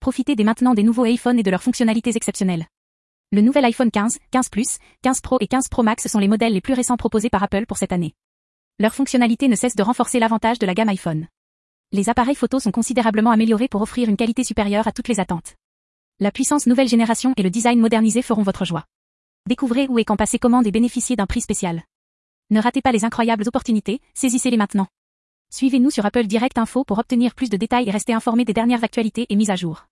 Profitez dès maintenant des nouveaux iPhone et de leurs fonctionnalités exceptionnelles. Le nouvel iPhone 15, 15 Plus, 15 Pro et 15 Pro Max sont les modèles les plus récents proposés par Apple pour cette année. Leurs fonctionnalités ne cessent de renforcer l'avantage de la gamme iPhone. Les appareils photos sont considérablement améliorés pour offrir une qualité supérieure à toutes les attentes. La puissance nouvelle génération et le design modernisé feront votre joie. Découvrez où et quand passer commande et bénéficiez d'un prix spécial. Ne ratez pas les incroyables opportunités, saisissez-les maintenant. Suivez-nous sur Apple Direct Info pour obtenir plus de détails et rester informé des dernières actualités et mises à jour.